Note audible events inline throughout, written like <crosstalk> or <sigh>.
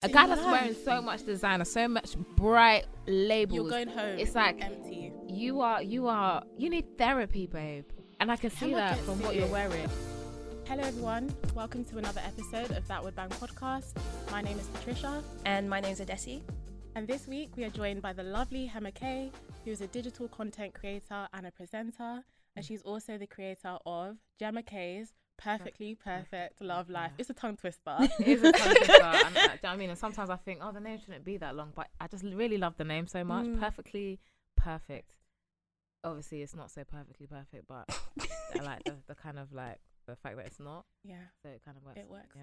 A guy that's wearing so much designer, so much bright labels. You're going home. It's like empty. you are, you are, you need therapy, babe. And I can see Hema that from what you're wearing. Hello, everyone. Welcome to another episode of That Would Bang podcast. My name is Patricia, And my name is Adesi. and this week we are joined by the lovely Hema Kay, who is a digital content creator and a presenter, and she's also the creator of Gemma Kay's Perfectly Perfect Love Life. It's a tongue twister. It is a tongue <laughs> twister, and, uh, do you know what I mean? And sometimes I think, oh, the name shouldn't be that long, but I just really love the name so much. Mm. Perfectly perfect. Obviously, it's not so perfectly perfect, but <laughs> I like the, the kind of like the fact that it's not, yeah. so it kind of works. It works.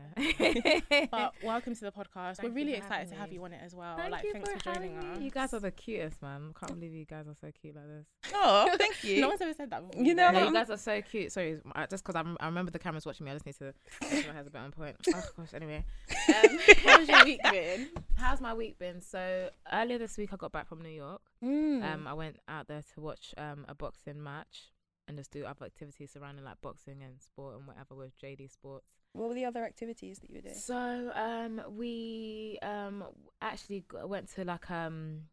Yeah. <laughs> But welcome to the podcast. Thank We're really excited to have you on it as well. Thank like, you thanks for, joining us. You guys are the cutest, man. I can't believe you guys are so cute like this. <laughs> Oh, thank you. No one's ever said that. Before. You know, No, you guys are so cute. Sorry, just because I remember the cameras watching me, I just need to make my hair's a bit on point. Oh gosh. Anyway, um, <laughs> How's your week been? how's my week been? So earlier this week, I got back from New York. Mm. Um, I went out there to watch um a boxing match and just do other activities surrounding like boxing and sport and whatever with JD Sports. what were the other activities that you were doing? So um we um actually went to like um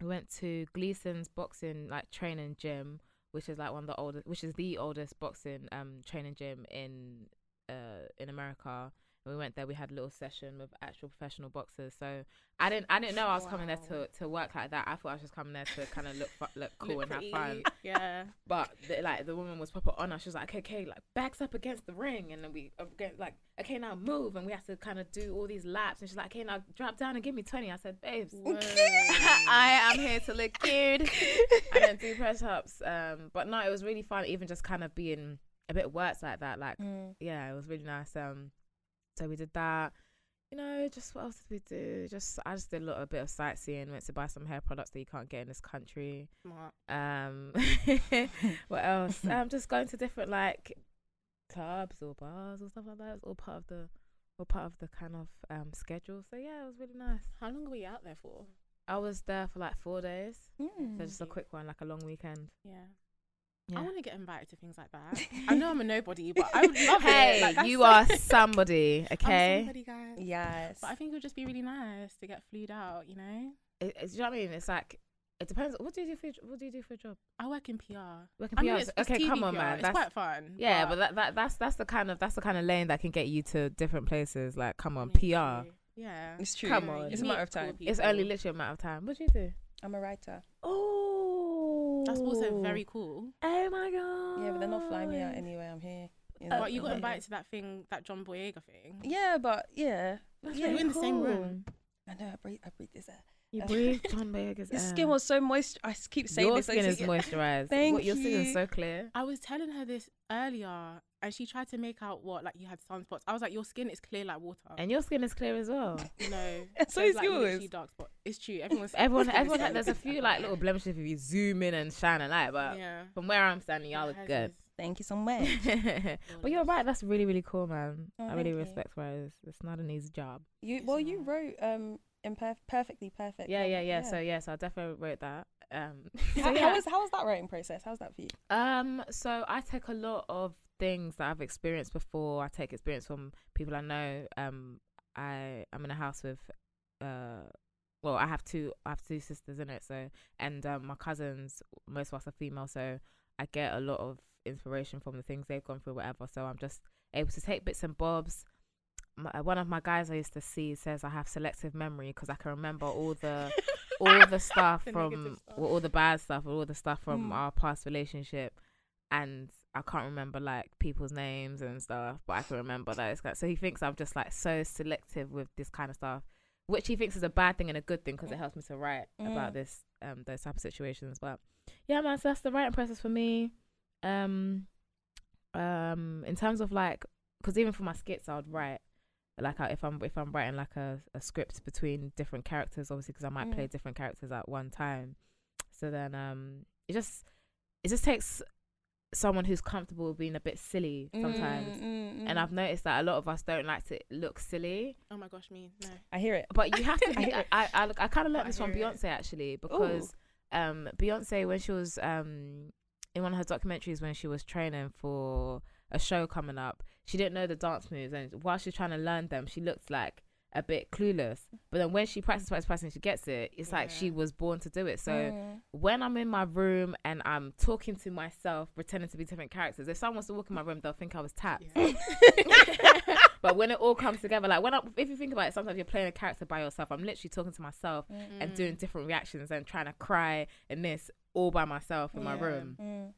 we went to Gleason's boxing like training gym, which is like one of the oldest, which is the oldest boxing um training gym in uh in America. We went there. We had a little session with actual professional boxers. So I didn't I didn't know I was coming there to to work like that. I thought I was just coming there to kind of look look <laughs> cool Look and have fun. <laughs> Yeah. But the, like the woman was proper on us. She was like, okay, okay, like backs up against the ring, and then we uh, get, like, okay, now move, and we have to kind of do all these laps. And she's like, okay, now drop down and give me twenty. I said, babes. <laughs> I am here to look cute and then do press ups. Um, but no, it was really fun, even just kind of being a bit worked like that. Like, Mm. yeah, it was really nice. Um, so we did that. You know, just what else did we do? Just I just did a little bit of sightseeing. Went to buy some hair products that you can't get in this country. Smart. Um, <laughs> <laughs> what else? Um, just going to different like clubs or bars or stuff like that. It's all part of the, all part of the kind of um schedule. So yeah, it was really nice. How long were you out there for? I was there for like four days, Mm. so just a quick one, like a long weekend. Yeah. Yeah. I want to get invited to things like that. <laughs> I know I'm a nobody, but I would love hey, it. Like, you so- are somebody, <laughs> I'm okay? somebody, guys. Yes. But I think it would just be really nice to get flued out. You know, It, it's, do you know what I mean? It's like it depends. What do you do for your, what do you do for a job? I work in PR. Working I mean, PR? it's, it's okay, TV come on, PR. man. It's That's quite fun. yeah, but that, that that's that's the kind of that's the kind of lane that can get you to different places. Like, come on, I PR. Yeah. it's true. Come You on. It's a matter of cool time. It's only literally a matter of time. What do you do? I'm a writer. Oh, That's also very cool. Oh my god. Yeah, but they're not flying me out anyway. I'm here. You Uh, but you got yeah. invited to that thing, that John Boyega thing. Yeah, but yeah. That's Yeah. really We're in the same room. I know. I breathe. I breathe this air. You Uh, <laughs> breathe John Boyega's His air. skin was so moist. I keep saying Your this. skin I is moisturized. <laughs> Thank what, your skin is so clear. I was telling her this earlier, and she tried to make out what like you had sunspots. I was like, your skin is clear like water. And your skin is clear as well. <laughs> no, So there's, is like, yours. literally Dark spot. It's true. Everyone's Everyone, everyone, clear. there's a few like little blemishes if you zoom in and shine a light, but yeah. from where I'm standing, y'all Yeah, look good. is Thank you so much. but you're right. That's really, really cool, man. Oh, I really thank you. respect Rose. It's not an easy job. You well, you wrote um imperf- perfectly perfect. Yeah, Love- yeah, yeah. So yeah, so I definitely wrote that. Um, <laughs> so How, yeah. how was how was that writing process? How's that for you? Um, so I take a lot of things that I've experienced before. I take experience from people I know. Um, I I'm in a house with, uh, well, I have two I have two sisters in it. So and um, my cousins, most of us are female. So I get a lot of inspiration from the things they've gone through, whatever. So I'm just able to take bits and bobs. My, one of my guys I used to see says I have selective memory because I can remember all the <laughs> all the stuff The from stuff. well, all the bad stuff, all the stuff from Mm. our past relationship, and I can't remember like people's names and stuff, but I can remember those. guys. So he thinks I'm just like so selective with this kind of stuff, which he thinks is a bad thing and a good thing because it helps me to write about Mm. this um those type of situations. But yeah, man, so that's the writing process for me. Um, um, in terms of like, because even for my skits, I would write like I, if I'm if I'm writing like a, a script between different characters, obviously because I might Mm. play different characters at one time. So then um, it just it just takes someone who's comfortable with being a bit silly sometimes. Mm, mm, And mm. I've noticed that a lot of us don't like to look silly, Oh my gosh, me no. I hear it. but you have to. <laughs> Be, I I, I, I kind of I learned this from hear it. Beyonce actually because um Beyonce when she was um in one of her documentaries when she was training for a show coming up, she didn't know the dance moves, and while she's trying to learn them, she looked like a bit clueless. But then when she practices, practices, practices, she gets it. It's like she was born to do it. So Mm. when I'm in my room and I'm talking to myself, pretending to be different characters, if someone wants to walk in my room, they'll think I was tapped. Yeah. <laughs> <laughs> but when it all comes together, like when I, if you think about it, sometimes you're playing a character by yourself. I'm literally talking to myself and Mm. doing different reactions and trying to cry and this all by myself in my room. Mm.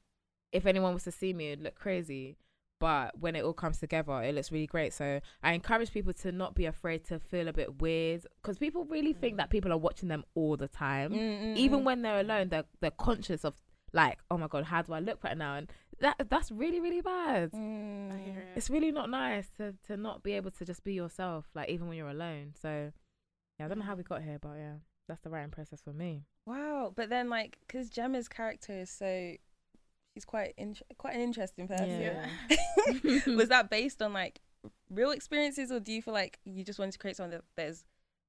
If anyone was to see me, it'd look crazy. But when it all comes together, it looks really great. So I encourage people to not be afraid to feel a bit weird because people really think that people are watching them all the time. Mm, mm, Even mm. when they're alone, they're they're conscious of like, oh my god, how do I look right now? And that that's really really bad. I Mm. hear it. It's really not nice to to not be able to just be yourself, like even when you're alone. So yeah, I don't know how we got here, but yeah, that's the writing process for me. Wow, but then like, because Gemma's character is so, she's quite in- quite an interesting person. Yeah. <laughs> <laughs> was that based on like real experiences, or do you feel like you just wanted to create something that, that is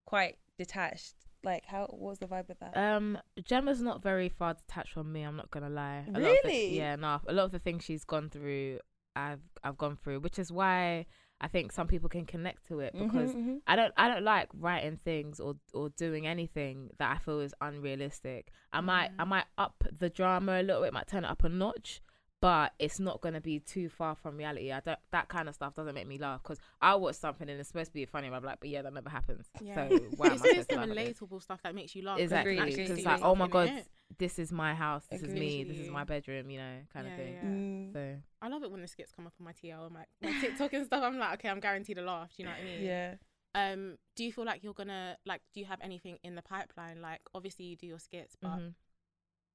quite detached? Like, how what was the vibe with that? Um, Gemma's not very far detached from me. I'm not gonna lie. A lot of the- Really? yeah, no. A lot of the things she's gone through, I've I've gone through, which is why I think some people can connect to it because Mhm, mhm. I don't I don't like writing things or or doing anything that I feel is unrealistic. I might I Mm. might up the drama a little bit, might turn it up a notch, but it's not gonna be too far from reality. I don't that kind of stuff doesn't make me laugh because I watch something and it's supposed to be funny. And I'm like, but yeah, that never happens. Yeah. So <laughs> why am I supposed to laugh relatable stuff that makes you laugh. Exactly, because agreed. it's see like, oh my god. This is my house, this is me, this is my bedroom, you know, kind Yeah, of thing. yeah. Mm. So I love it when the skits come up on my TL and like my TikTok and stuff. I'm like, okay, I'm guaranteed a laugh. Do you know what I mean? Yeah. Um, do you feel like you're gonna like? Do you have anything in the pipeline? Like, obviously you do your skits, but mhm.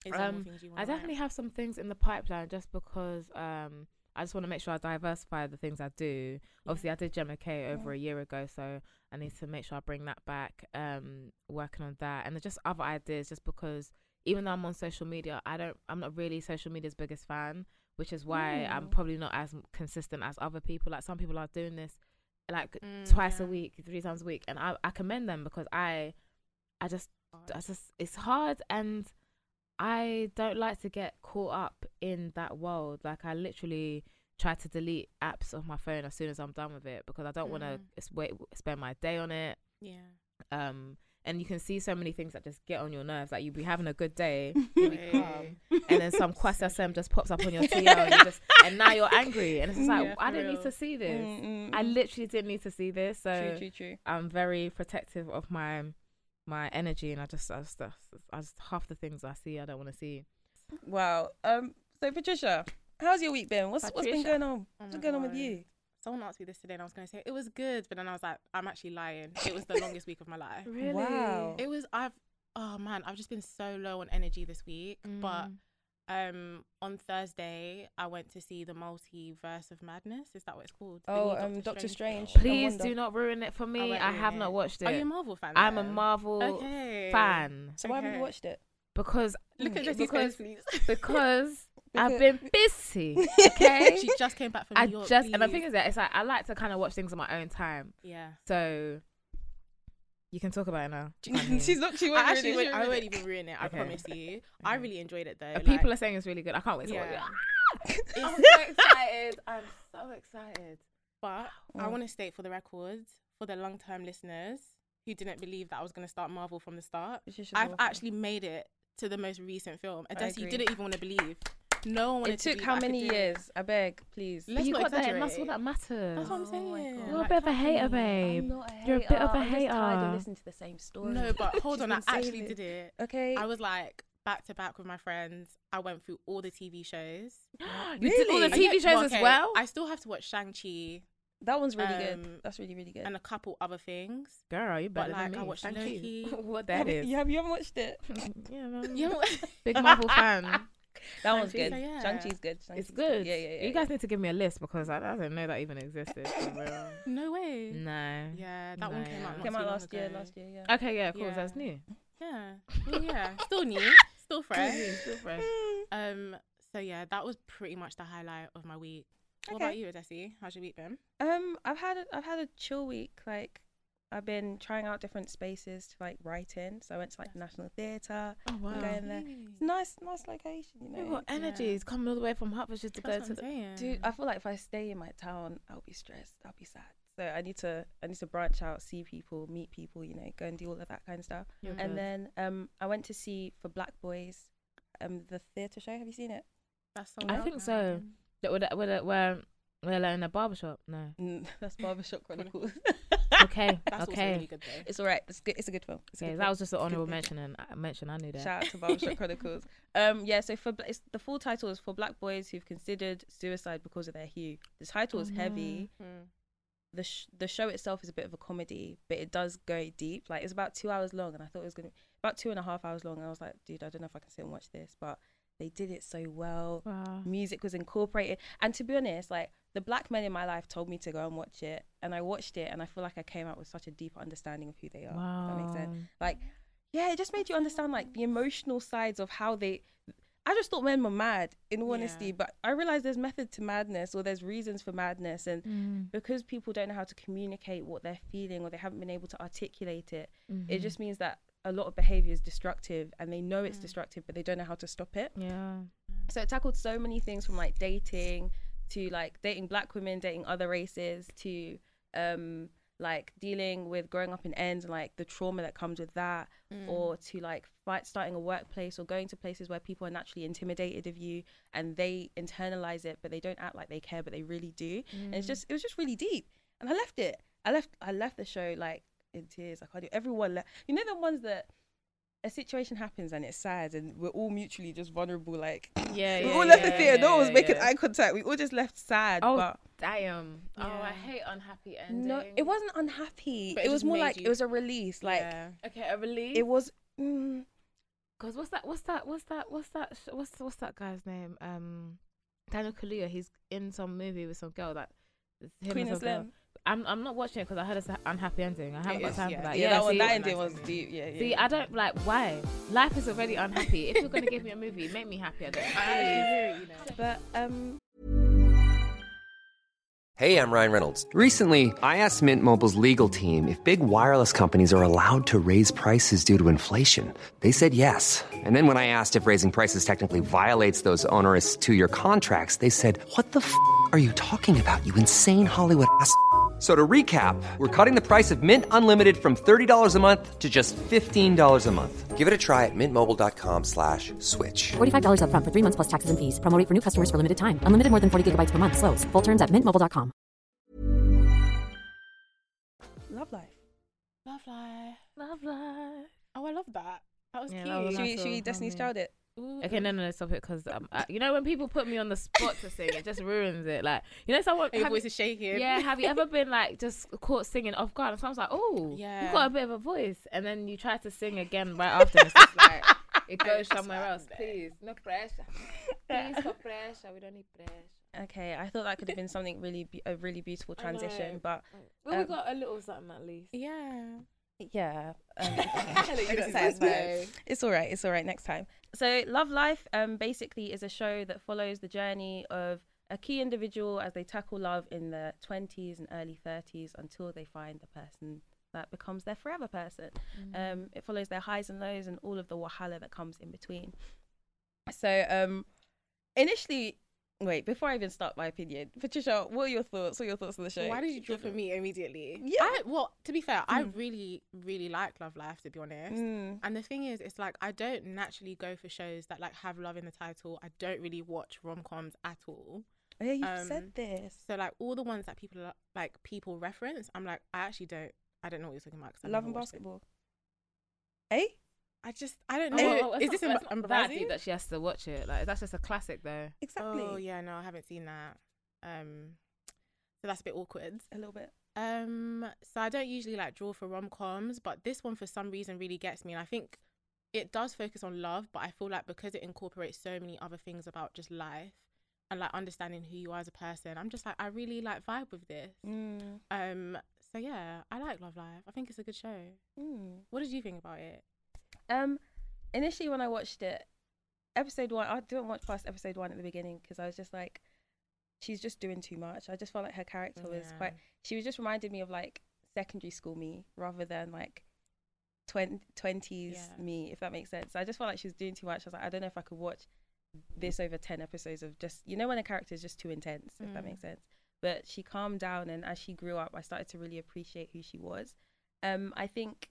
is there Um, things you want? I definitely have some things in the pipeline just because um I just want to make sure I diversify the things I do. Obviously, I did Gemma K over Mm. a year ago, so I need to make sure I bring that back. Um, working on that, and then just other ideas. Just because even though I'm on social media, I don't. I'm not really social media's biggest fan, which is why I'm Mm. probably not as consistent as other people. Like some people are doing this like Mm, twice a week, three times a week, and I I commend them because I I just I just it's hard and I don't like to get caught up in that world. Like I literally try to delete apps off my phone as soon as I'm done with it because I don't want to Mm. spend my day on it. Yeah. Um, and you can see so many things that just get on your nerves. Like you'll be having a good day, <laughs> you'll calm, and then some quest SM just pops up on your TL, and, you just, and now you're angry, and it's just like Yeah, I didn't need to see this. Mm, mm, I literally didn't need to see this. So true, true, true. I'm very protective of my my energy, and I just, I just, I just half the things I see, I don't want to see. Wow. Um. So Patricia, how's your week been? What's what's been going on? Oh What's my going on with you? Someone asked me this today, and I was going to say it was good, but then I was like, I'm actually lying. It was the <laughs> longest week of my life. Really? Wow. It was. I've. Oh man, I've just been so low on energy this week. But Mm. um, on Thursday, I went to see the Multiverse of Madness. Is that what it's called? Oh, new um, Doctor Strange. film. please do not ruin it for me. won't I have it. not watched it. Are you a. Marvel fan? I'm a? Marvel Okay. fan So why haven't you watched it? because Look at. Jessie's because- face, please. because <laughs> I've been busy. <laughs> Okay, she just came back from I New York. just and the thing is that it's like I like to kind of watch things on my own time. yeah. So you can talk about it now. <laughs> She's not. She won't I actually, won't, I won't even ruin it. I Okay. promise you. I really enjoyed it though. uh, people are saying it's really good. I can't wait to watch it. I'm so <laughs> excited. I'm so excited. But I Mm. want to state for the record, for the long term listeners who didn't believe that I was going to start Marvel from the start, I've actually made it to the most recent film. And I Desi, you didn't even want to believe. No one wanted It to took believe how I many years? I beg, please. Let's you not got that, and that's all that matters. That's what I'm Oh saying. God. You're a bit of a hater, babe. I'm not a You're a bit of a I'm just tired of hater. listening to the same story. No, but hold She's on. I actually it. did it. Okay. I was like back to back with my friends. I went through all the TV shows. <gasps> You did all the TV yeah, shows as okay, well. I still have to watch Shang Chi that one's really um, good. That's really, really good. and a couple other things. Girl, you But, better like, than I me. watched Thank Loki. you. <laughs> what have, that you, is. you have you <laughs> <laughs> haven't watched it? yeah, man. Yeah, Big Marvel fan. <laughs> That one's good. so yeah. Shang-Chi's good. It's Shang-Chi's good. Yeah, yeah, yeah. You guys need to give me a list because I, I didn't know that even existed. <laughs> no way. no. Yeah, that one came yeah. out. Came out last year. ago. Last year, yeah. Okay, yeah, cool. That's new. <laughs> Yeah, yeah, yeah. Still new, still fresh. Still fresh. Um, so yeah, that was pretty much the highlight of my week. What about you, Desi? How's your week been? Um, I've had a, I've had a chill week. Like, I've been trying out different spaces to like write in. So I went to like the National Theatre. Oh wow. Going there. It's nice, nice location, you You know. got energy. It's coming all the way from Hertfordshire to go to the. Dude, I feel like if I stay in my town, I'll be stressed. I'll be sad. So I need to I need to branch out, see people, meet people, you know, go and do all of that kind of stuff. You're And good. then um I went to see for Black Boys, um the theatre show. Have you seen it? That's I think so. That would where where where like in a barbershop. No. Mm, <laughs> that's Barbershop Chronicles. <laughs> Okay. <laughs> That's also okay. really good it's all right. It's good. It's a good film. It's a Okay, good that film. was just an It's a good honorable film. mention, and I mention I knew that. Shout out to Barbershop <laughs> Chronicles. Um, yeah. So for it's, the full title is for Black boys who've considered suicide because of their hue. The title Oh, is no. heavy. Mm. the sh- the show itself is a bit of a comedy, but it does go deep. Like it's about two hours long, and I thought it was gonna be about two and a half hours long. And I was like, dude, I don't know if I can sit and watch this, but they did it so well. Wow. Music was incorporated, and to be honest, like the black men in my life told me to go and watch it, and I watched it, and I feel like I came out with such a deep understanding of who they are. If that makes sense. Like, yeah, it just made you understand like the emotional sides of how they. I just thought men were mad, in all honesty, Yeah. but I realized there's method to madness, or there's reasons for madness, and Mm. because people don't know how to communicate what they're feeling or they haven't been able to articulate it, it Mhm. just means that a lot of behavior is destructive and they know it's Mm. destructive, but they don't know how to stop it. Yeah. So it tackled so many things from like dating to like dating black women, dating other races to um like dealing with growing up in ends and like the trauma that comes with that Mm. or to like fight starting a workplace or going to places where people are naturally intimidated of you and they internalize it but they don't act like they care but they really do and it's Mm. just it was just really deep and i left it i left i left the show like in tears i can't do everyone left you know the ones that a situation happens and it's sad and we're all mutually just vulnerable like Yeah. we yeah, all left the yeah, theater no one was making yeah. eye contact we all just left sad Oh, but Damn. Oh, I hate unhappy endings. no it wasn't unhappy But it, it was more like you- it was a release like yeah. Okay, a release. it was mm, Cause what's that? What's that? What's that? What's that? What's what's that guy's name? Um, Daniel Kaluuya. He's in some movie with some girl that. him queen and some girl. Slim I'm I'm not watching it because I heard it's an unhappy ending. I haven't It got is, time yeah. for that. yeah, that one that ending was ending. deep yeah yeah see, I don't like why life is already unhappy. if you're gonna give me a movie, make me happy. I don't. <laughs> I actually hear it, you know. but um Hey, I'm Ryan Reynolds. Recently, I asked Mint Mobile's legal team if big wireless companies are allowed to raise prices due to inflation. They said yes. And then when I asked if raising prices technically violates those onerous two year contracts, they said, What the f are you talking about, you insane Hollywood ass? F- So to recap, we're cutting the price of Mint Unlimited from $30 a month to just $15 a month. Give it a try at mintmobile.com slash switch. $45 upfront for three months plus taxes and fees. Promo for new customers for limited time. Unlimited more than 40 gigabytes per month. Slows. Full terms at mintmobile.com. love life Love life. Love life. Oh, I love that. That was Yeah, cute. that was should we, nice should we of destiny's child it Ooh. Okay, no, no, no, stop it. Because um, uh, you know when people put me on the spot to sing, it just ruins it. Like you know, someone. Your voice you- is shaking. yeah, have you ever <laughs> been like just caught singing off guard and someone's like, "Oh, Yeah. you got a bit of a voice," and then you try to sing again right after, it's just like <laughs> it goes somewhere else. Please, no pressure. Please, no <laughs> pressure. We don't need pressure. okay i thought that could have been something really be- a really beautiful transition but Well, Um, we got a little something at least. Yeah. Yeah um, <laughs> <laughs> you I'm don't satisfied. know. <laughs> it's all right it's all right next time so love life um basically is a show that follows the journey of a key individual as they tackle love in their 20s and early 30s until they find the person that becomes their forever person um it follows their highs and lows and all of the wahala that comes in between so um initially wait before i even start my opinion patricia what are your thoughts what are your thoughts on the show Why did you draw for me immediately? Yeah. I, well, to be fair, I Mm. really, really like Love Life, to be honest. Mm. And the thing is, it's like I don't naturally go for shows that like have love in the title. I don't really watch rom coms at all. oh yeah you've Um, said this So like all the ones that people are, like people reference, I'm like I actually don't. I don't know what you're talking about. Love and watched it. basketball eh I just I don't Oh, know. well, is this not- em- it's that embarrassing? deep that she has to watch it? Like that's just a classic though. exactly Oh yeah, no, I haven't seen that. Um, so that's a bit awkward. a little bit Um, so I don't usually like draw for rom coms, but this one for some reason really gets me, and I think it does focus on love, but I feel like because it incorporates so many other things about just life and like understanding who you are as a person, I'm just like I really like vibe with this. mm. Um, so yeah, I like Love Life. I think it's a good show. Mm. What did you think about it? Um, initially when I watched it, episode one, I didn't watch past episode one at the beginning because I was just like, she's just doing too much. I just felt like her character was Yeah. quite. She was just reminded me of like secondary school me rather than like twenties Yeah. me, if that makes sense. I just felt like she was doing too much. I was like, I don't know if I could watch this over ten episodes of just you know when a character is just too intense, if that Mm. makes sense. but she calmed down, and as she grew up, I started to really appreciate who she was. Um, I think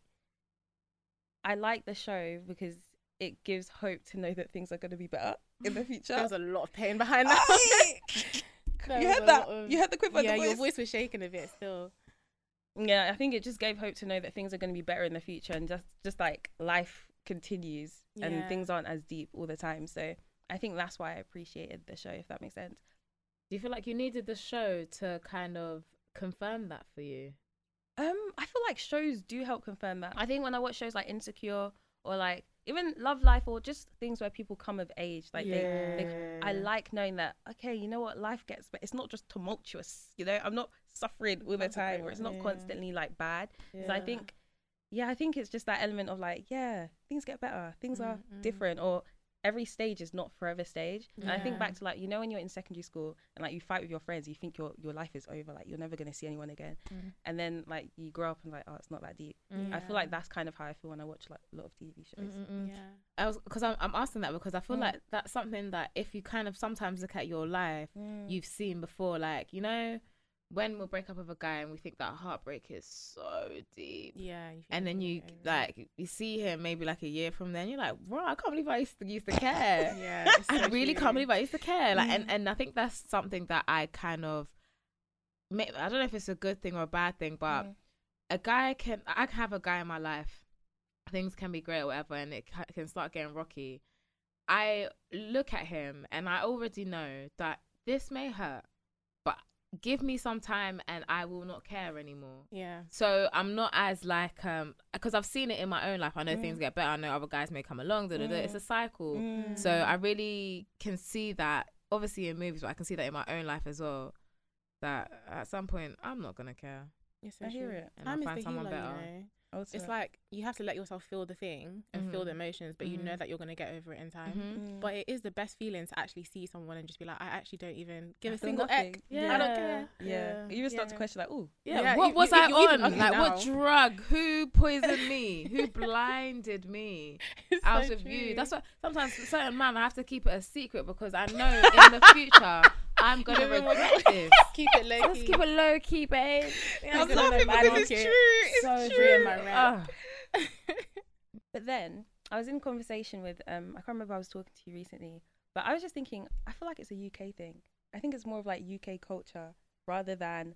I like the show because it gives hope to know that things are going to be better in the future. There was a lot of pain behind that. <laughs> There you was heard that? of- You heard the quick one, the Yeah, your voice? voice was shaking a bit still. yeah, I think it just gave hope to know that things are going to be better in the future, and just just like life continues and things aren't as deep all the time. So I think that's why I appreciated the show, if that makes sense. Do you feel like you needed the show to kind of confirm that for you? Um, I feel like shows do help confirm that. I think when I watch shows like Insecure or like even Love Life or just things where people come of age, like they, they, I like knowing that okay, you know what, life gets, but it's not just tumultuous. You know, I'm not suffering all the time, or it's not one. constantly like bad. So I think, yeah, I think it's just that element of like, yeah, things get better, things are Mm, mm. different, or every stage is not forever stage. And I think back to like you know when you're in secondary school and like you fight with your friends, you think your your life is over, like you're never gonna see anyone again, Mm. and then like you grow up and like oh it's not that deep. I feel like that's kind of how I feel when I watch like a lot of TV shows. Mm-mm-mm. Yeah. I was because I'm, I'm asking that because I feel Mm. like that's something that if you kind of sometimes look at your life, Mm. you've seen before. Like you know, when we'll break up with a guy and we think that heartbreak is so deep, Yeah. and then you like you see him maybe like a year from then, you're like, bro, I can't believe I used to used to care. <laughs> Yeah. it's <laughs> I really true. can't believe I used to care. Like, Mm. and, and I think that's something that I kind of, I don't know if it's a good thing or a bad thing, but Mm. a guy can, I can have a guy in my life, things can be great or whatever, and it can start getting rocky. I look at him and I already know that this may hurt, give me some time and I will not care anymore. Yeah. So I'm not as like um because I've seen it in my own life. I know things get better. I know other guys may come along. Da, da, da. It's a cycle. Mm. So I really can see that obviously in movies, but I can see that in my own life as well. That at some point I'm not gonna care. Yes, I hear it. And I'll Time is find someone healer, better. You know? Also, It's like you have to let yourself feel the thing and feel the emotions, but you know Mhm. that you're gonna get over it in time. Mm. But it is the best feeling to actually see someone and just be like, I actually don't even give I a single nothing. eck. Yeah. I don't care. yeah. you even start to question like, oh, Yeah, Yeah, what you- was you- I you on? even- okay, like what drug? Who poisoned me? Who <laughs> blinded me? <laughs> It's out so of you. That's why sometimes certain man I have to keep it a secret because I know <laughs> in the future I'm gonna Never mind. regret this. <laughs> keep it low. Let's keep it low key, babe. I'm gonna laughing let because it's true. It's so true. in my rap. Ah. <laughs> But then I was in conversation with um I can't remember who I was talking to you recently, but I was just thinking I feel like it's a UK thing. I think it's more of like UK culture rather than.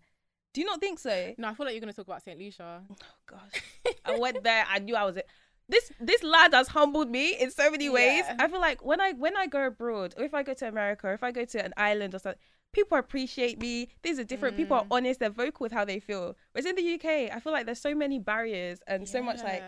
Do you not think so? No, I feel like you're gonna talk about Saint Lucia. Oh gosh, <laughs> I went there. I knew I was it. This this lad has humbled me in so many ways. Yeah. I feel like when I when I go abroad, or if I go to America, or if I go to an island or something, people appreciate me. These are different. People are Mm. honest. They're vocal with how they feel. Whereas in the UK, I feel like there's so many barriers and so much like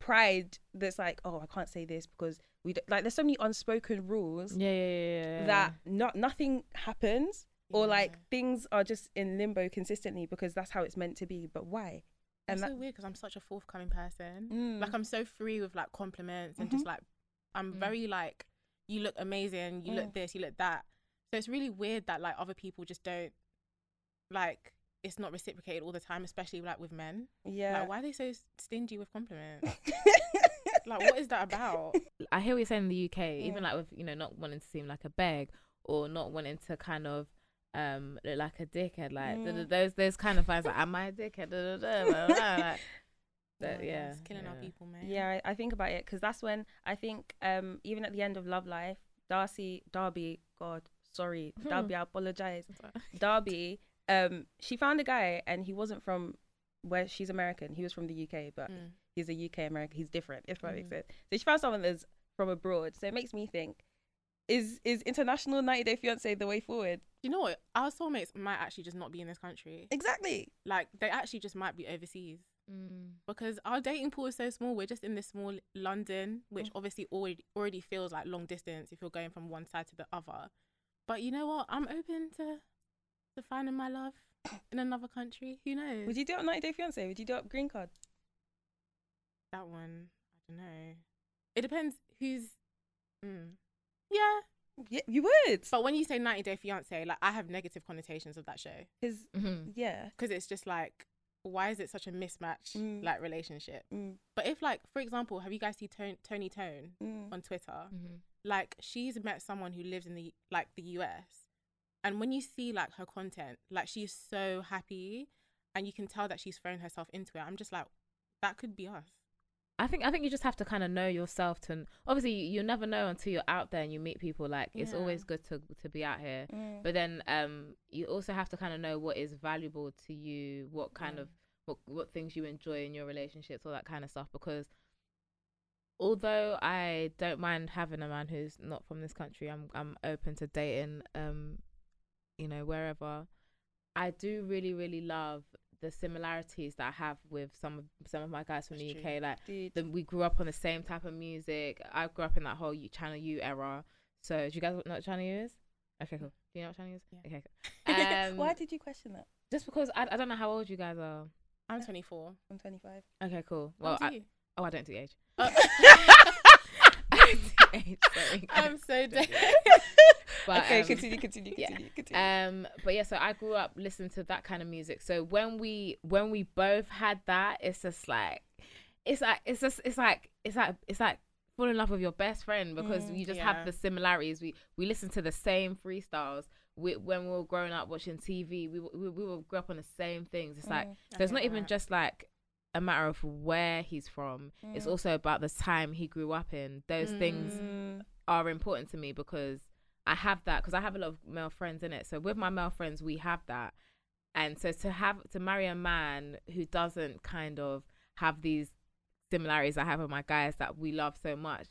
pride that's like, oh, I can't say this because we don't, like. There's so many unspoken rules Yeah, yeah, yeah, yeah. that not nothing happens or like things are just in limbo consistently because that's how it's meant to be. But why? That's And so weird because I'm such a forthcoming person. Mm. Like I'm so free with like compliments and Mhm. just like I'm Mm. very like you look amazing, you Mm. look this, you look that. So it's really weird that like other people just don't like it's not reciprocated all the time, especially like with men. yeah. Like why are they so stingy with compliments? <laughs> like what is that about? I hear what you're saying in the UK, even like with you know not wanting to seem like a beg or not wanting to kind of um look like a dickhead. Like th- th- Mm. those those kind of vibes. Like, am I a dickhead? Da, da, da, like, <laughs> Oh that- my yeah, it's killing our people, man. Yeah, I, I think about it because that's when I think um even at the end of Love Life, Darcy, Darby, God, sorry, <laughs> Darby, I apologize. <laughs> Darby, um, she found a guy and he wasn't from where she's American. He was from the UK, but Mm. he's a UK American. He's different, if that makes Mm. sense. So she found someone that's from abroad. So it makes me think: is is international 90 Day Fiance the way forward? You know what? Our soulmates might actually just not be in this country. Exactly. Like they actually just might be overseas. Mm. because our dating pool is so small. We're just in this small London, which Mm. obviously already already feels like long distance if you're going from one side to the other. But you know what? I'm open to to finding my love <coughs> in another country. Who knows? Would you do it 90 Day Fiance? Would you do it green card? that one? I don't know. It depends who's. Mm. Yeah, Yeah, you would. but when you say 90 Day Fiance, like I have negative connotations of that show Because Mhm. yeah. because it's just like, why is it such a mismatch Mm. like relationship? Mm, But if like, for example, have you guys seen Tony, Tony Tone mm. on Twitter? Mhm. like she's met someone who lives in the like the US And when you see like her content, like she's so happy, and you can tell that she's thrown herself into it. I'm just like, that could be us. I think I think you just have to kind of know yourself to obviously you, you never know until you're out there and you meet people like it's always good to to be out here Mm. but then um you also have to kind of know what is valuable to you what kind Mm. of what what things you enjoy in your relationships all that kind of stuff because although I don't mind having a man who's not from this country I'm I'm open to dating um you know wherever I do really really love the similarities that I have with some of some of my guys from That's the true. UK like the, we grew up on the same type of music. I grew up in that whole U, Channel U era. So do you guys know what Channel U is? Okay, cool. Do you know what Channel U is? Yeah. Okay, cool. <laughs> Um, Why did you question that? Just because I, I don't know how old you guys are. I'm 24. I'm 25. Okay, cool. Well, I, do you? oh, I don't do age. Oh. <laughs> I don't do age. Sorry. <laughs> I'm so dead. Okay, um, continue, continue, <laughs> yeah. continue, continue. Um, but yeah, so I grew up listening to that kind of music. So when we when we both had that, it's just like it's like it's just it's like it's like it's like fall in love with your best friend because Mm, you just yeah. have the similarities. We we listen to the same freestyles. We, when we were growing up watching TV, we we, we will grow up on the same things. It's like Mm. so it's not even right. just like a matter of where he's from. It's Mm. also about the time he grew up in. Those things Mm. are important to me because I have that because I have a lot of male friends in it. So with my male friends, we have that, and so to have to marry a man who doesn't kind of have these similarities I have with my guys that we love so much,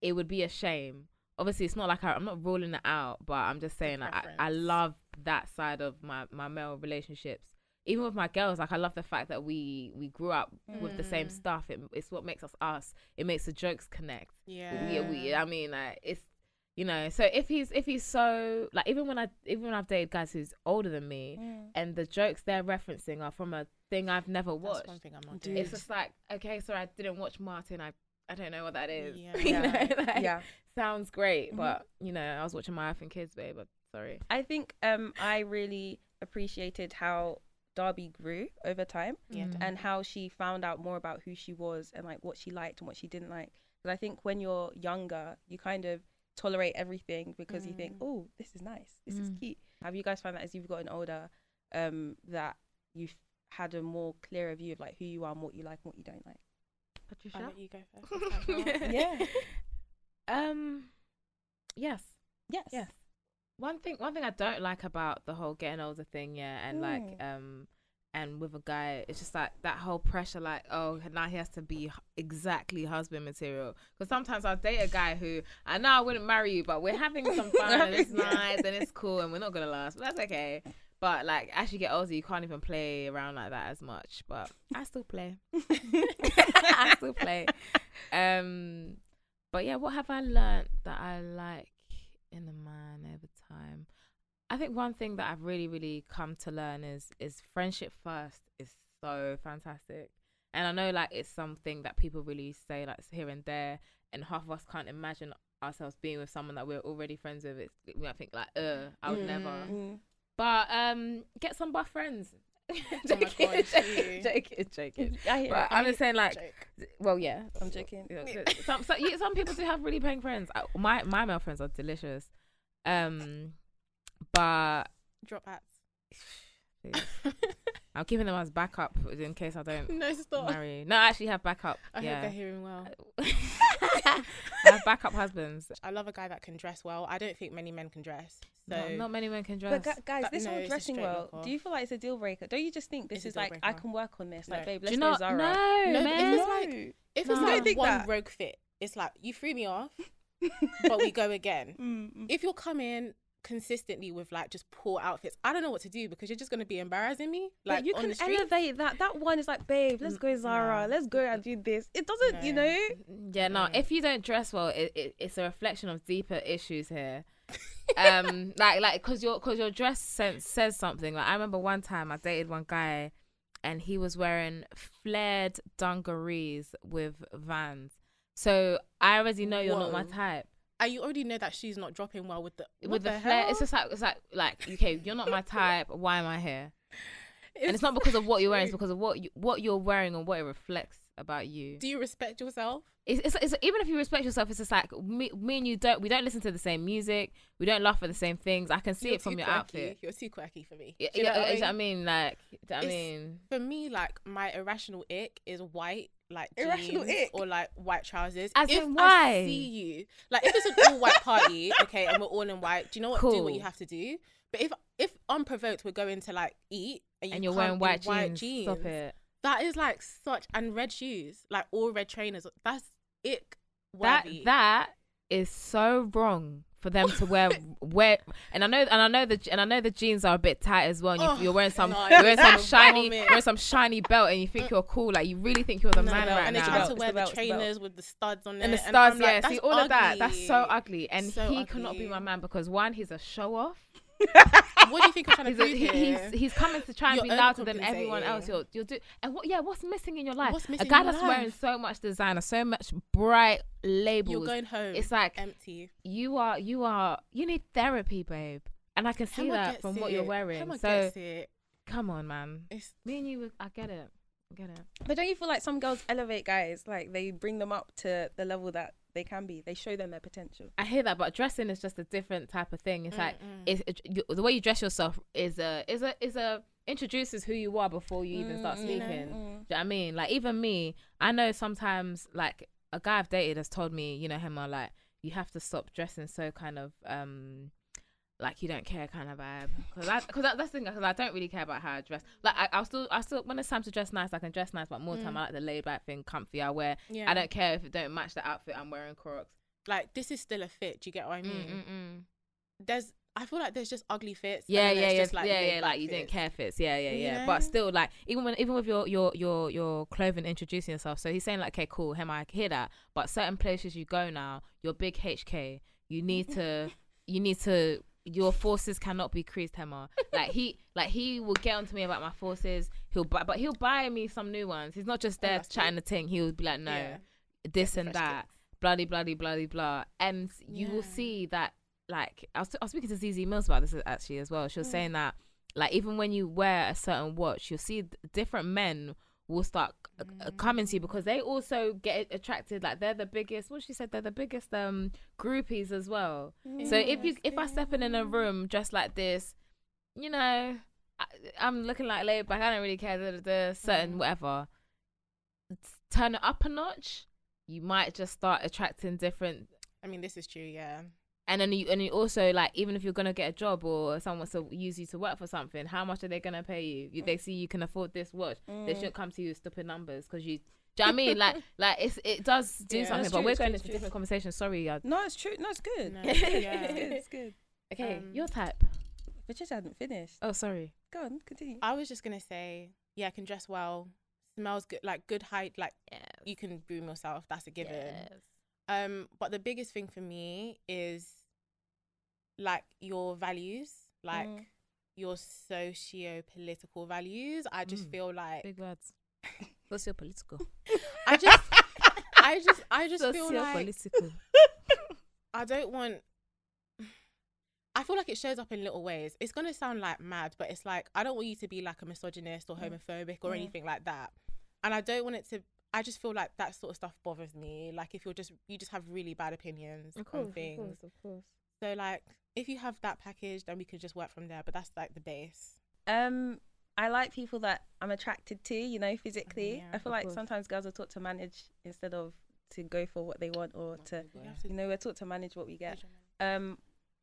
it would be a shame. Obviously, it's not like I, I'm not ruling it out, but I'm just saying like, I, I love that side of my my male relationships. Even with my girls, like I love the fact that we we grew up with the same Mm. stuff. It, it's what makes us us. It makes the jokes connect Yeah. we, we I mean like it's you know so if he's if he's so like even when I even when I've dated guys who's older than me Mm. and the jokes they're referencing are from a thing I've never That's watched one thing I'm not doing. it's just like okay so I didn't watch Martin I I don't know what that is Yeah. <laughs> you Yeah. know like, yeah. sounds great Mhm. but you know I was watching my effing kids babe but sorry I think um I really appreciated how Darby grew over time yeah, Mm. definitely. and how she found out more about who she was and like what she liked and what she didn't like. Because I think when you're younger, you kind of tolerate everything because you think, Mm. oh, this is nice, this is Mm. cute. Have you guys found that as you've gotten older, um, that you've had a more clearer view of like who you are and what you like and what you don't like? I'll Patricia let you go first. <laughs> Yeah. um yes Yes. Yes. One thing one thing I don't like about the whole getting older thing, yeah, and like Mm. um and with a guy, it's just like that whole pressure, like oh now he has to be exactly husband material. Because sometimes I'll date a guy who I know I wouldn't marry you, but we're having some fun and it's <laughs> nice and it's cool and we're not gonna last. But that's okay. But like as you get older, you can't even play around like that as much. But I still play. <laughs> I still play. Um, but yeah, what have I learned that I like in a man over time? I think one thing that I've really, really come to learn is is friendship first is so fantastic. And I know like it's something that people really say like here and there, and half of us can't imagine ourselves being with someone that we're already friends with. It's we might think like, uh, I would never. Mm. But um, get some buff friends. <laughs> Oh my joking, <laughs> joking, true. joking, joking. <laughs> I hear But it. I'm just saying, like, Joke. well, yeah, I'm joking. you know, so- some so, yeah, some people do have really paying friends. I, my my male friends are delicious, um, but Drop hats. <sighs> I'm keeping them as backup in case I don't <laughs> no, stop. marry. No, I actually have backup. I hope they're hearing well. <laughs> I have backup husbands. I love a guy that can dress well. I don't think many men can dress. So Not, not many men can But dress. gu- guys, That- this no, whole dressing straight well, do you feel like it's a deal breaker? Don't you just think this It's is deal like I can work on this? Like, No. babe, do let's you go not? Zara. No, No, if it's like if it's Don't like think one that. rogue fit, it's like you threw me off, <laughs> but we go again. Mm, If you're coming consistently with like just poor outfits, I don't know what to do because you're just gonna be embarrassing me. Like Like you can elevate that. That one is like, babe, let's go Zara. no. Let's go and do this. It doesn't, you know. Yeah, no. Yeah. If you don't dress well, it, it it's a reflection of deeper issues here. <laughs> um, like like because your because your dress sense says something. Like I remember one time I dated one guy, and he was wearing flared dungarees with Vans. So I already know you're not my type. And you already know that she's not dropping well with the with the, the it's just like it's like like okay, you're not my <laughs> type. Why am I here? and It's it's not because of what you're wearing; it's because of what you, what you're wearing and what it reflects about you. Do you respect yourself? It's, it's, it's even if you respect yourself, it's just like me, me and you don't we don't listen to the same music. We don't laugh at the same things. I can see You're it from your quirky. outfit. You're too quirky for me. Yeah, you know yeah, what I uh, I mean? mean, like, I mean, For me, like my irrational ick is white, like Irrational ick? or like white trousers. As if in I see you, like if it's an all white party, <laughs> okay, and we're all in white, do you know what? Do what you have to do. But if if unprovoked, we're going to like eat and, you and you're wearing in white, white jeans. Stop it. That is like such and red shoes, like all red trainers. That's ick. That that is so wrong for them to wear <laughs> wear. And I know, and I know the and I know the jeans are a bit tight as well. And you, Oh, you're wearing some, no, you're wearing some <laughs> shiny, wearing some shiny belt, and you think you're cool. Like you really think you're the No, man no, right and they now. try to wear the the, belt, it's the trainers with the studs on and the it, stars, I'm yeah. like, See that's all of that. That's so ugly. ugly, and So he cannot be my man because one, he's a show off. What do you think I'm trying to He's, a, prove he, here? he's he's coming to try and You're be louder than everyone else. You're you're do and what? Yeah, what's missing in your life? What's a missing guy in your that's wearing so much designer, so much bright labels. You're going home. It's like empty. you are you are you need therapy, babe. And I can see Hema that gets from what you're wearing. Hema so gets it. come on, man. It's Me and you, I get it. I get it. But don't you feel like some girls elevate guys? Like they bring them up to the level that they can be. They show them their potential. I hear that, but dressing is just a different type of thing. It's like it's it, you, the way you dress yourself is a is a is a introduces who you are before you even start Mm, speaking. mm. Do you know what I mean? Like even me, I know sometimes like a guy I've dated has told me, you know, him like you have to stop dressing so kind of um like you don't care kind of vibe because because that, that's the thing because I don't really care about how I dress. Like I, I'll still I still when it's time to dress nice, I can dress nice, but more time mm. I like the laid back thing, comfy. I wear. Yeah. I don't care if it don't match the outfit I'm wearing. Crocs. like this is still a fit. Do you get what I mm, mean? Mm-mm-mm. There's I feel like there's just ugly fits. Yeah, yeah, yeah, just, like, yeah, yeah. Like you didn't care fits. Yeah, yeah, You yeah. But still, like even when even with your your your your clothing introducing yourself. So he's saying like, okay, cool, him, I hear that. But certain places you go now, your big HK, you need to <laughs> you need to your forces cannot be creased, Hema. Like he like he will get onto me about my forces. He'll buy, but he'll buy me some new ones. He's not just Oh, there that's chatting the thing. He'll be like, no, Yeah. this and that, bloody, bloody, bloody, blah. And you will see that, like, I was, I was speaking to Zeze Millz about this actually as well. She Mm. was saying that, like, even when you wear a certain watch, you'll see different men will start c- uh, coming to you because they also get attracted. Like, they're the biggest. What she said, they're the biggest um groupies as well. So if you if I step in in a room dressed like this, you know, I, I'm looking like laid back. I don't really care. The, the certain whatever. T- Turn it up a notch. You might just start attracting different, I mean, this is true. Yeah. And then you and you also like even if you're gonna get a job or someone wants to use you to work for something, how much are they gonna pay you? you they see you can afford this watch, Mm. they shouldn't come to you with stupid numbers because you. Do you know what I mean? Like, <laughs> like it's it does do Yeah. something, but true, we're going true, into it's different conversations. Sorry, uh, No, it's true. No, it's good. No, <laughs> it's good. It's good. okay, Um, your type. But just hadn't finished. Oh, sorry. Go on, continue. I was just gonna say, yeah, I can dress well, smells good, like good height, like you can groom yourself. That's a given. Um, but the biggest thing for me is like your values, like Mm. your socio-political values. I just Mm. feel like Big words. <laughs> Socio-political. I just, I just, I just feel like Socio-political. <laughs> I don't want. I feel like it shows up in little ways. It's gonna sound like mad, but it's like I don't want you to be like a misogynist or homophobic or Mm. anything like that. And I don't want it to. I just feel like that sort of stuff bothers me. Like if you're just you just have really bad opinions on things. of course. of course. So like if you have that package, then we could just work from there. But that's like the base. Um, I like people that I'm attracted to. You know, physically. yeah, I feel like course. sometimes girls are taught to manage instead of to go for what they want or to. You to You know, we're taught to manage what we get. manage your money. Um,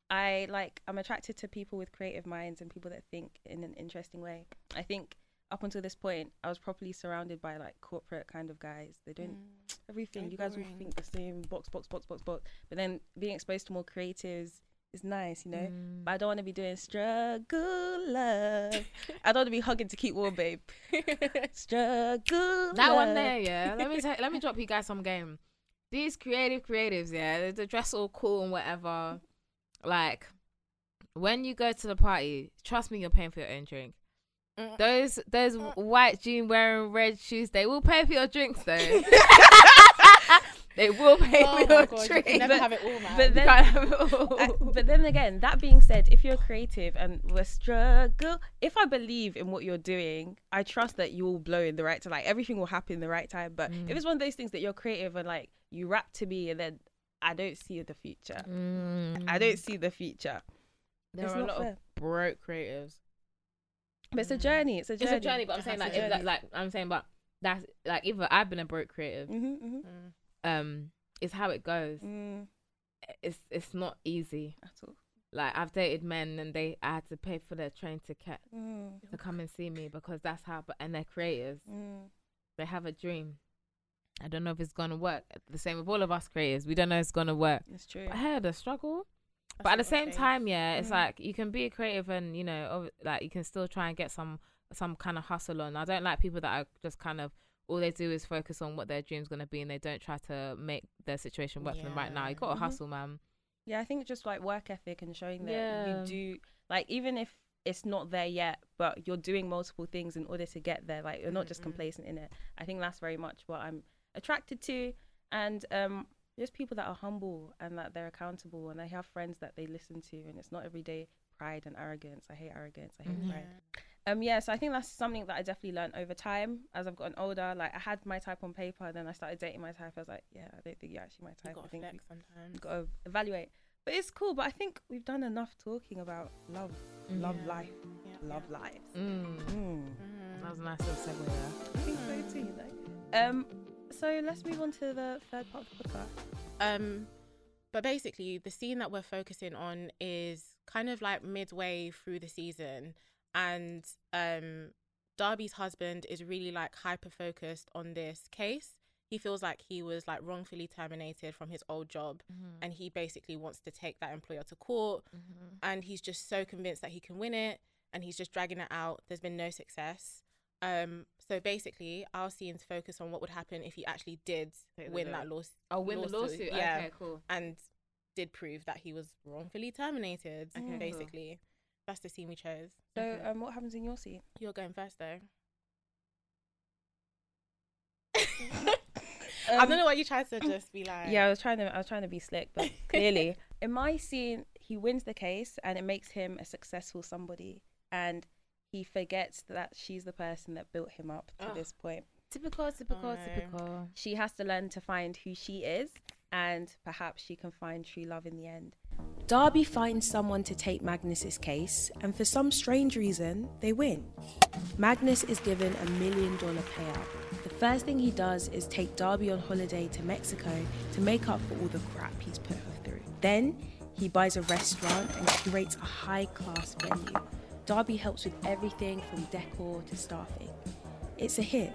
I like. I'm attracted to people with creative minds and people that think in an interesting way. I think up until this point, I was properly surrounded by like corporate kind of guys. They don't Mm. everything. Very You guys all boring. think the same box, box, box, box, box. But then being exposed to more creatives is nice, you know. Mm. But I don't want to be doing struggle love. I don't want to be hugging to keep warm, babe. <laughs> Struggle. That one love. there, yeah. Let me tell, let me drop you guys some game. These creative creatives, yeah, they dress all cool and whatever. Like when you go to the party, trust me, you're paying for your own drink. Mm. Those those white jean wearing red shoes, they will pay for your drinks though. <laughs> <laughs> they will pay oh for my your god, you can never But- have it all, man. but You then- can't <laughs> have it all. Uh, but then again, that being said, if you're creative and we're struggle, if I believe in what you're doing, I trust that you will blow in the right time. Like everything will happen in the right time. But Mm. if it's one of those things that you're creative and like you rap to me and then I don't see the future. I don't see the future. There It's are a lot fair. of broke creatives. But it's a journey. It's a journey. It's a journey, but I'm saying like, if, like, like I'm saying, but that's like either I've been a broke creative. hmm hmm Um, it's how it goes. Mm, It's it's not easy. at all. Like I've dated men and they I had to pay for their train ticket Mm, to come and see me because that's how. But and they're creatives. mm. They have a dream. I don't know if it's gonna work. The same with all of us creators. We don't know it's gonna work. It's true. But I had a struggle. That's but at the same saying. time, yeah, it's Mhm. like you can be a creative and you know, like you can still try and get some some kind of hustle on. I don't like people that are just kind of all they do is focus on what their dream's gonna be and they don't try to make their situation work for them right now. You gotta Mhm. hustle, man. Yeah, I think just like work ethic and showing that Yeah. you do like even if it's not there yet, but you're doing multiple things in order to get there. Like you're not just Mhm. complacent in it. I think that's very much what I'm attracted to, and um, just people that are humble and that they're accountable and they have friends that they listen to, and it's not everyday pride and arrogance. I hate arrogance. I hate Mhm. pride. Um, yeah, so I think that's something that I definitely learned over time as I've gotten older. Like I had my type on paper, and then I started dating my type. I was like, yeah, I don't think you're actually my You type. I gotta think we flex sometimes. got to evaluate. But it's cool. But I think we've done enough talking about love, love Yeah. life, Yeah, love yeah. lives. Mm. Mm. That was a nice little segue there. I think so too. You know? Um. So let's move on to the third part of the podcast. Um, but basically, the scene that we're focusing on is kind of like midway through the season, and um, Darby's husband is really like hyper focused on this case. He feels like he was like wrongfully terminated from his old job, and he basically wants to take that employer to court. And he's just so convinced that he can win it, and he's just dragging it out. There's been no success. Um, so basically, our scenes focus on what would happen if he actually did Take win that lawsuit. Oh, win the lawsuit. Yeah, Okay, cool. and did prove that he was wrongfully terminated. Okay, cool. basically, that's the scene we chose. So, Okay. um, what happens in your scene? You're going first, though. <laughs> I Um, don't know why you tried to <coughs> just be like. Yeah, I was trying to. I was trying to be slick, but <laughs> clearly, in my scene, he wins the case, and it makes him a successful somebody, and he forgets that she's the person that built him up to Ugh. this point. Typical, typical, oh, no. typical. she has to learn to find who she is and perhaps she can find true love in the end. Darby finds someone to take Magnus's case, and for some strange reason, they win. Magnus is given a million dollar payout. The first thing he does is take Darby on holiday to Mexico to make up for all the crap he's put her through. Then he buys a restaurant and curates a high class venue. Darby helps with everything from decor to staffing. It's a hit.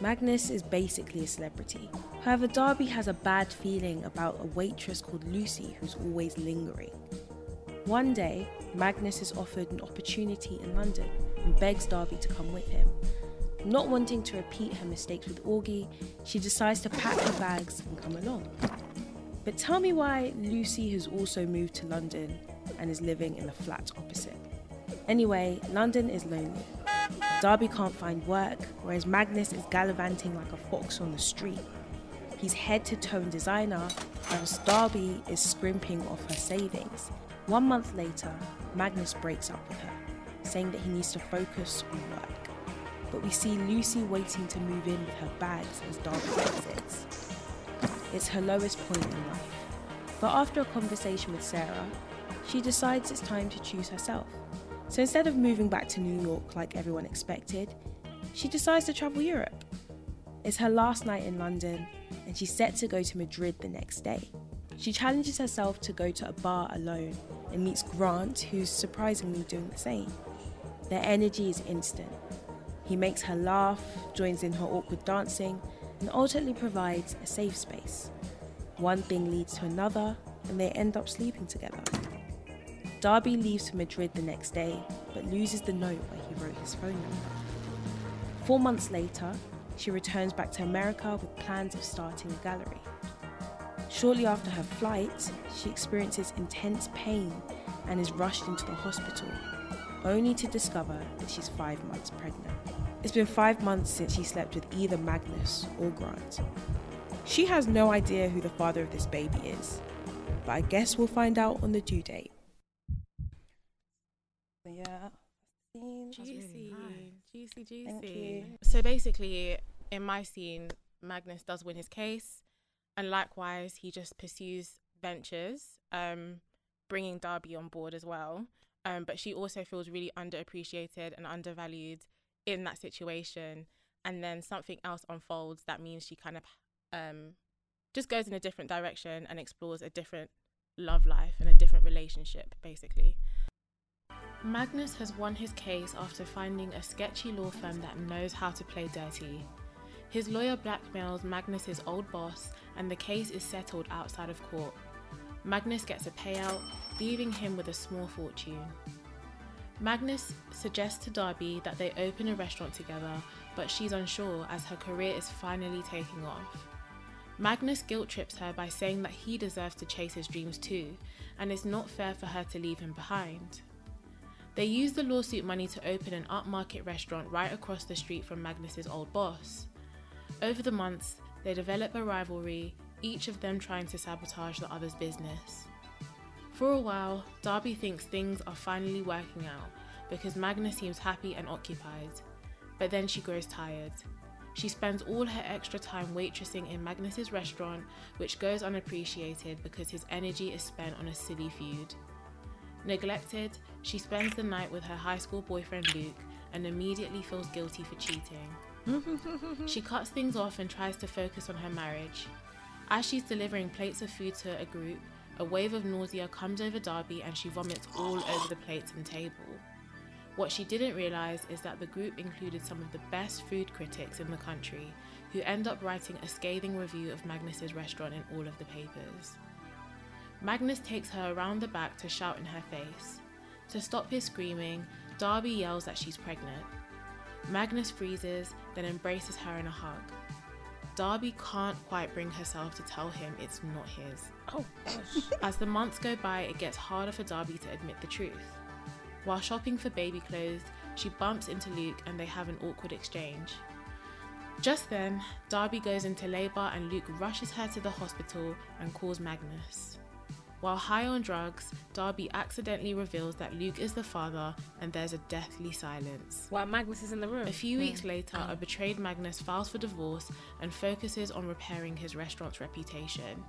Magnus is basically a celebrity. However, Darby has a bad feeling about a waitress called Lucy who's always lingering. One day, Magnus is offered an opportunity in London and begs Darby to come with him. Not wanting to repeat her mistakes with Augie, she decides to pack her bags and come along. But tell me why Lucy has also moved to London and is living in the flat opposite. Anyway, London is lonely. Darby can't find work, whereas Magnus is gallivanting like a fox on the street. He's head to toe in designer, whilst Darby is scrimping off her savings. One month later, Magnus breaks up with her, saying that he needs to focus on work. But we see Lucy waiting to move in with her bags as Darby exits. It's her lowest point in life. But after a conversation with Sarah, she decides it's time to choose herself. So instead of moving back to New York like everyone expected, she decides to travel Europe. It's her last night in London, and she's set to go to Madrid the next day. She challenges herself to go to a bar alone and meets Grant, who's surprisingly doing the same. Their energy is instant. He makes her laugh, joins in her awkward dancing, and ultimately provides a safe space. One thing leads to another, and they end up sleeping together. Darby leaves for Madrid the next day, but loses the note where he wrote his phone number. Four months later, she returns back to America with plans of starting a gallery. Shortly after her flight, she experiences intense pain and is rushed into the hospital, only to discover that she's five months pregnant. It's been five months since she slept with either Magnus or Grant. She has no idea who the father of this baby is, but I guess we'll find out on the due date. Yeah. Scene. Juicy, juicy, juicy. So basically, in my scene, Magnus does win his case, and likewise, he just pursues ventures, um, bringing Darby on board as well. Um, but she also feels really underappreciated and undervalued in that situation. And then something else unfolds that means she kind of um, just goes in a different direction and explores a different love life and a different relationship, basically. Magnus has won his case after finding a sketchy law firm that knows how to play dirty. His lawyer blackmails Magnus's old boss, and the case is settled outside of court. Magnus gets a payout, leaving him with a small fortune. Magnus suggests to Darby that they open a restaurant together, but she's unsure as her career is finally taking off. Magnus guilt trips her by saying that he deserves to chase his dreams too, and it's not fair for her to leave him behind. They use the lawsuit money to open an upmarket restaurant right across the street from Magnus's old boss. Over the months, they develop a rivalry, each of them trying to sabotage the other's business. For a while, Darby thinks things are finally working out because Magnus seems happy and occupied, but then she grows tired. She spends all her extra time waitressing in Magnus's restaurant, which goes unappreciated because his energy is spent on a silly feud. Neglected, she spends the night with her high school boyfriend Luke and immediately feels guilty for cheating. <laughs> she cuts things off and tries to focus on her marriage. As she's delivering plates of food to a group, a wave of nausea comes over Darby and she vomits all over the plates and table. What she didn't realise is that the group included some of the best food critics in the country who end up writing a scathing review of Magnus's restaurant in all of the papers. Magnus takes her around the back to shout in her face. To stop his screaming, Darby yells that she's pregnant. Magnus freezes, then embraces her in a hug. Darby can't quite bring herself to tell him it's not his. Oh gosh. <laughs> As the months go by, it gets harder for Darby to admit the truth. While shopping for baby clothes, she bumps into Luke and they have an awkward exchange. Just then, Darby goes into labour and Luke rushes her to the hospital and calls Magnus. While high on drugs, Darby accidentally reveals that Luke is the father and there's a deathly silence. While Magnus is in the room. A few weeks later, a betrayed Magnus files for divorce and focuses on repairing his restaurant's reputation.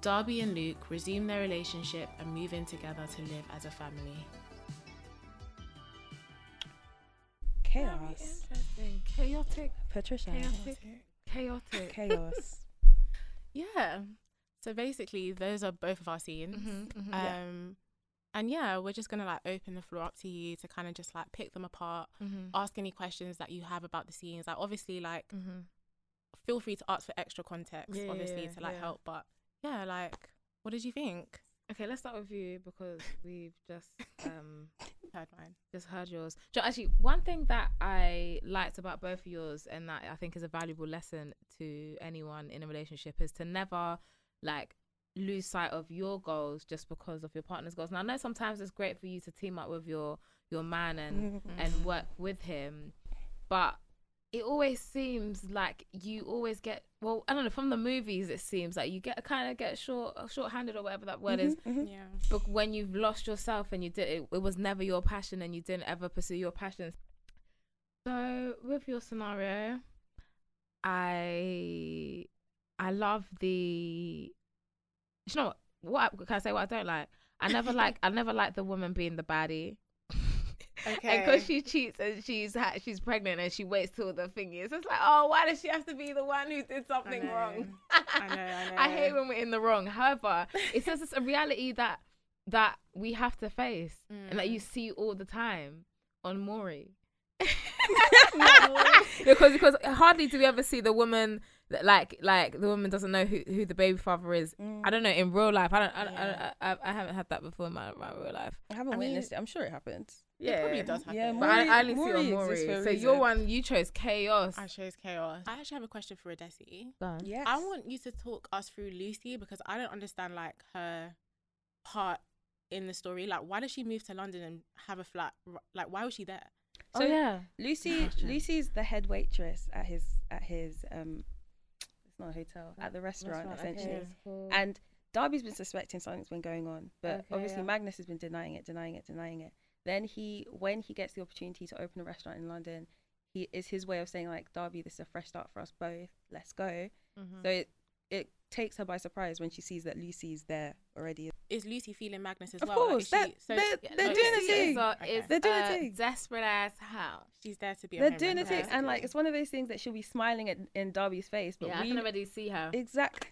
Darby and Luke resume their relationship and move in together to live as a family. Chaos. Interesting. Chaotic. Patricia. Chaotic. Chaotic. Chaos. <laughs> Yeah. So basically, those are both of our scenes. Mhm, mhm. Um, and yeah, we're just gonna like open the floor up to you to kind of just like pick them apart, Mhm. ask any questions that you have about the scenes. Like obviously, like Mhm. feel free to ask for extra context, Yeah, obviously, yeah, to like yeah. help. But yeah, like, what did you think? Okay, let's start with you because <laughs> we've just um <laughs> Heard mine. just heard yours. So actually, one thing that I liked about both of yours, and that I think is a valuable lesson to anyone in a relationship, is to never like lose sight of your goals just because of your partner's goals. Now, I know sometimes it's great for you to team up with your your man and mm-hmm. and work with him, but it always seems like you always get well. I don't know from the movies. It seems like you get kind of get short short-handed or whatever that word is mm-hmm, mm-hmm. Yeah. but when you've lost yourself and you did it, it was never your passion and you didn't ever pursue your passions. So with your scenario, I I love the. You know what? What can I say? What I don't like? I never like. I never like the woman being the baddie. <laughs> And because she cheats and she's ha- she's pregnant and she waits till the thing is, it's like, oh, why does she have to be the one who did something know. wrong? <laughs> I know, I I hate when we're in the wrong. However, it's just it's a reality that that we have to face and that you Mm. see all the time on Maury. <laughs> because because hardly do we ever see the woman like like the woman doesn't know who, who the baby father is. Mm. I don't know in real life. I don't I, Yeah. I, I, I haven't had that before in my, my real life. I haven't I mean- witnessed it. I'm sure it happens. Yeah, It probably does happen. Yeah, But I, I Maury- only see Maury on Maury. So your reason. one you chose chaos. I chose chaos. I actually have a question for Adesi. Go on. Yes. I want you to talk us through Lucy because I don't understand like her part in the story. Like, why did she move to London and have a flat? Like, why was she there? oh So yeah. Lucy Lucy's the head waitress at his at his um not a hotel, at the restaurant, Restaurant, okay. essentially. And Darby's been suspecting something's been going on, but Okay, obviously yeah. Magnus has been denying it, denying it, denying it. Then he, when he gets the opportunity to open a restaurant in London, he is his way of saying like, Darby, this is a fresh start for us both. Let's go. Mhm. So it it takes her by surprise when she sees that Lucy's there already. is Lucy feeling Magnus as Of well? Like, course, is that- she, so they're- yeah, they're doing a Lucy thing. is- okay. it's They're doing a a thing. desperate ass house. She's there to be. a They're doing a thing, and like it's one of those things that she'll be smiling at in Darby's face, but yeah, I we can already see her exactly.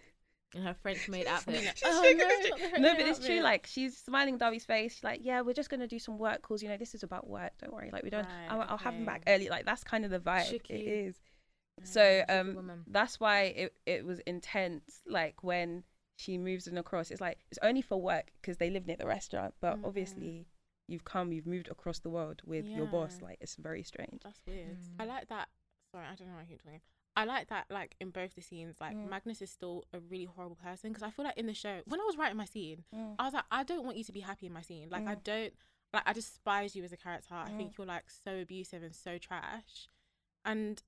in her French maid outfit. <laughs> Oh, She's no, gonna- not the no, but it's true. Like she's smiling in Darby's face. She's like, yeah, we're just gonna do some work calls. You know, this is about work. Don't worry. Like we don't. Right, I'll, I'll have them back early. Like that's kind of the vibe. It Chicky. is. Mm, So um, that's why it it was intense. Like when she moves them across, it's like it's only for work because they live near the restaurant. But Mhm. obviously, you've come, you've moved across the world with your boss. Like it's very strange. That's weird. Mm. I like that. Sorry, I don't know why I keep talking. I like that, like in both the scenes, like Mm. Magnus is still a really horrible person because I feel like in the show, when I was writing my scene, Mm. I was like, I don't want you to be happy in my scene. Like, I don't, like, I despise you as a character. I think you're like so abusive and so trash. And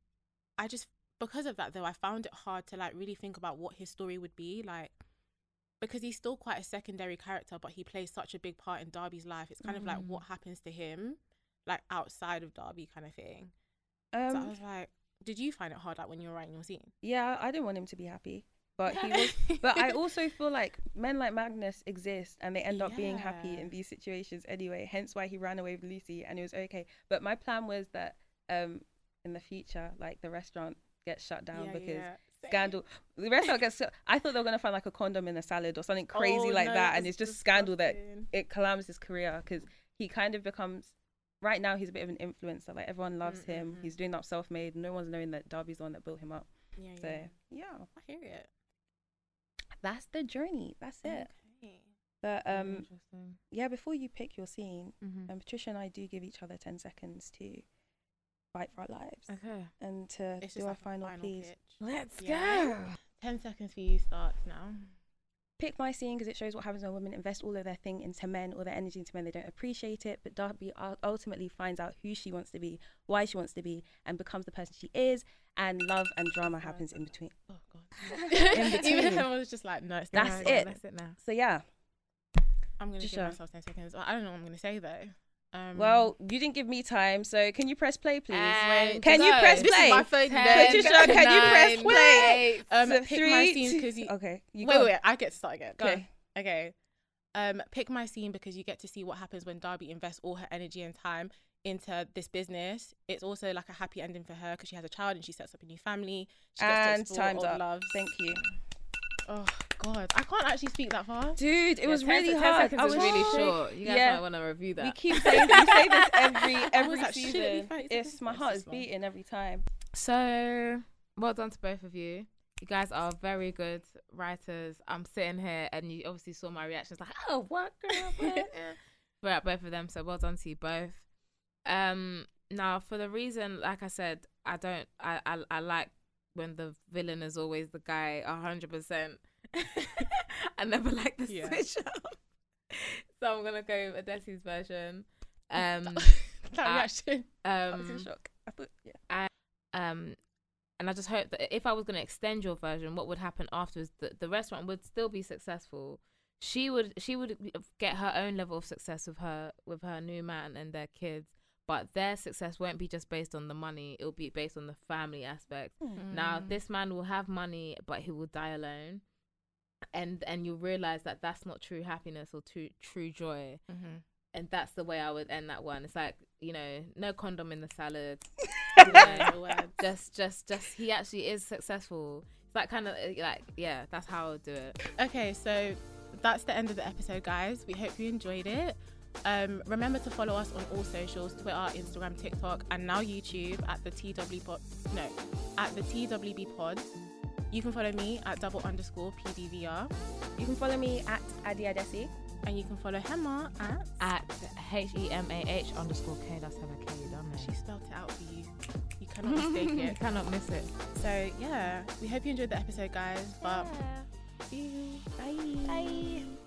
I just, because of that though, I found it hard to like really think about what his story would be. Like, because he's still quite a secondary character, but he plays such a big part in Darby's life. It's kind of like Mm. what happens to him, like outside of Darby kind of thing. so I Um, was like, did you find it hard like when you were writing your scene? yeah, I didn't want him to be happy, but he was. <laughs> but I also feel like men like Magnus exist and they end up being happy in these situations anyway. Hence why he ran away with Lucy and it was okay. But my plan was that um in the future, like the restaurant gets shut down Yeah, because yeah. Scandal. The restaurant gets. I thought they were gonna find like a condom in a salad or something crazy Oh, like no, that, and it's just scandal that it collapses his career because he kind of becomes. Right now, he's a bit of an influencer. Like everyone loves Mm, him. mm, mm. He's doing up self-made. No one's knowing that Darby's the one that built him up. Yeah, So yeah. yeah, I hear it. that's the journey. That's it. Okay. But um, yeah, before you pick your scene, Mhm. um, Patricia and I do give each other ten seconds to fight for our lives Okay, and to It's do our like final, final please. pitch. let's Yeah. go. Ten seconds for you starts now. Pick my scene because it shows what happens when women invest all of their thing into men or their energy into men. They don't appreciate it, but Darby ultimately finds out who she wants to be, why she wants to be, and becomes the person she is. And love and drama happens in between. Oh god. <laughs> <laughs> In between. Even if I was just like, no, it's That's not. it. That's it now. So yeah. I'm gonna give Patricia. myself ten seconds. I don't know what I'm gonna say though. Um, Well, you didn't give me time, so can you press play, please? And Can you press play? my phone. Ten, Patricia, can you press play? Um, So pick three, scenes two- because you. Okay. You wait, go. wait, I get to start again. Go. Okay. Okay. Um, pick my scene because you get to see what happens when Darby invests all her energy and time into this business. It's also like a happy ending for her because she has a child and she sets up a new family. She gets And to time's up. loves. Thank you. Oh God, I can't actually speak that fast. Dude, it Yeah, was 10 really 10 hard. seconds I is was really so- short. You guys yeah. might want to review that. We keep saying we say this <laughs> every I was every like, shouldn't it be season. It's my heart is beating every time. So, well done to both of you. You guys are very good writers. I'm sitting here, and you obviously saw my reactions, like, "Oh, what girl?" What? <laughs> But both of them. So, well done to you both. Um, now for the reason, like I said, I don't. I I, I like when the villain is always the guy, a hundred percent. <laughs> I never like the Yeah. switch up. <laughs> so I'm gonna go with Adesi's version. <laughs> Um, That reaction. I was in um, shock. I thought, yeah. um and I just hope that if I was going to extend your version, what would happen afterwards? The, the restaurant would still be successful. She would she would get her own level of success with her with her new man and their kids, but their success won't be just based on the money. It'll be based on the family aspect. Now Mm. this man will have money, but he will die alone, and and you'll realize that that's not true happiness or true true joy. Mm-hmm. And that's the way I would end that one. It's like you know, no condom in the salad. <laughs> You know, just just just he actually is successful it's that kind of like yeah that's how i would do it Okay, so that's the end of the episode, guys. We hope you enjoyed it. Um, remember to follow us on all socials Twitter, Instagram, TikTok, and now YouTube at the TW Pod. No, at the TWB Pod. You can follow me at double underscore PDVR, You can follow me at Adi Adesi. and you can follow Hema at. at h-e-m-a-h underscore k that's how i k you done She spelled it out for you. You cannot mistake it. <laughs> you cannot miss it So yeah, we hope you enjoyed the episode, guys. But see you. Bye. Bye.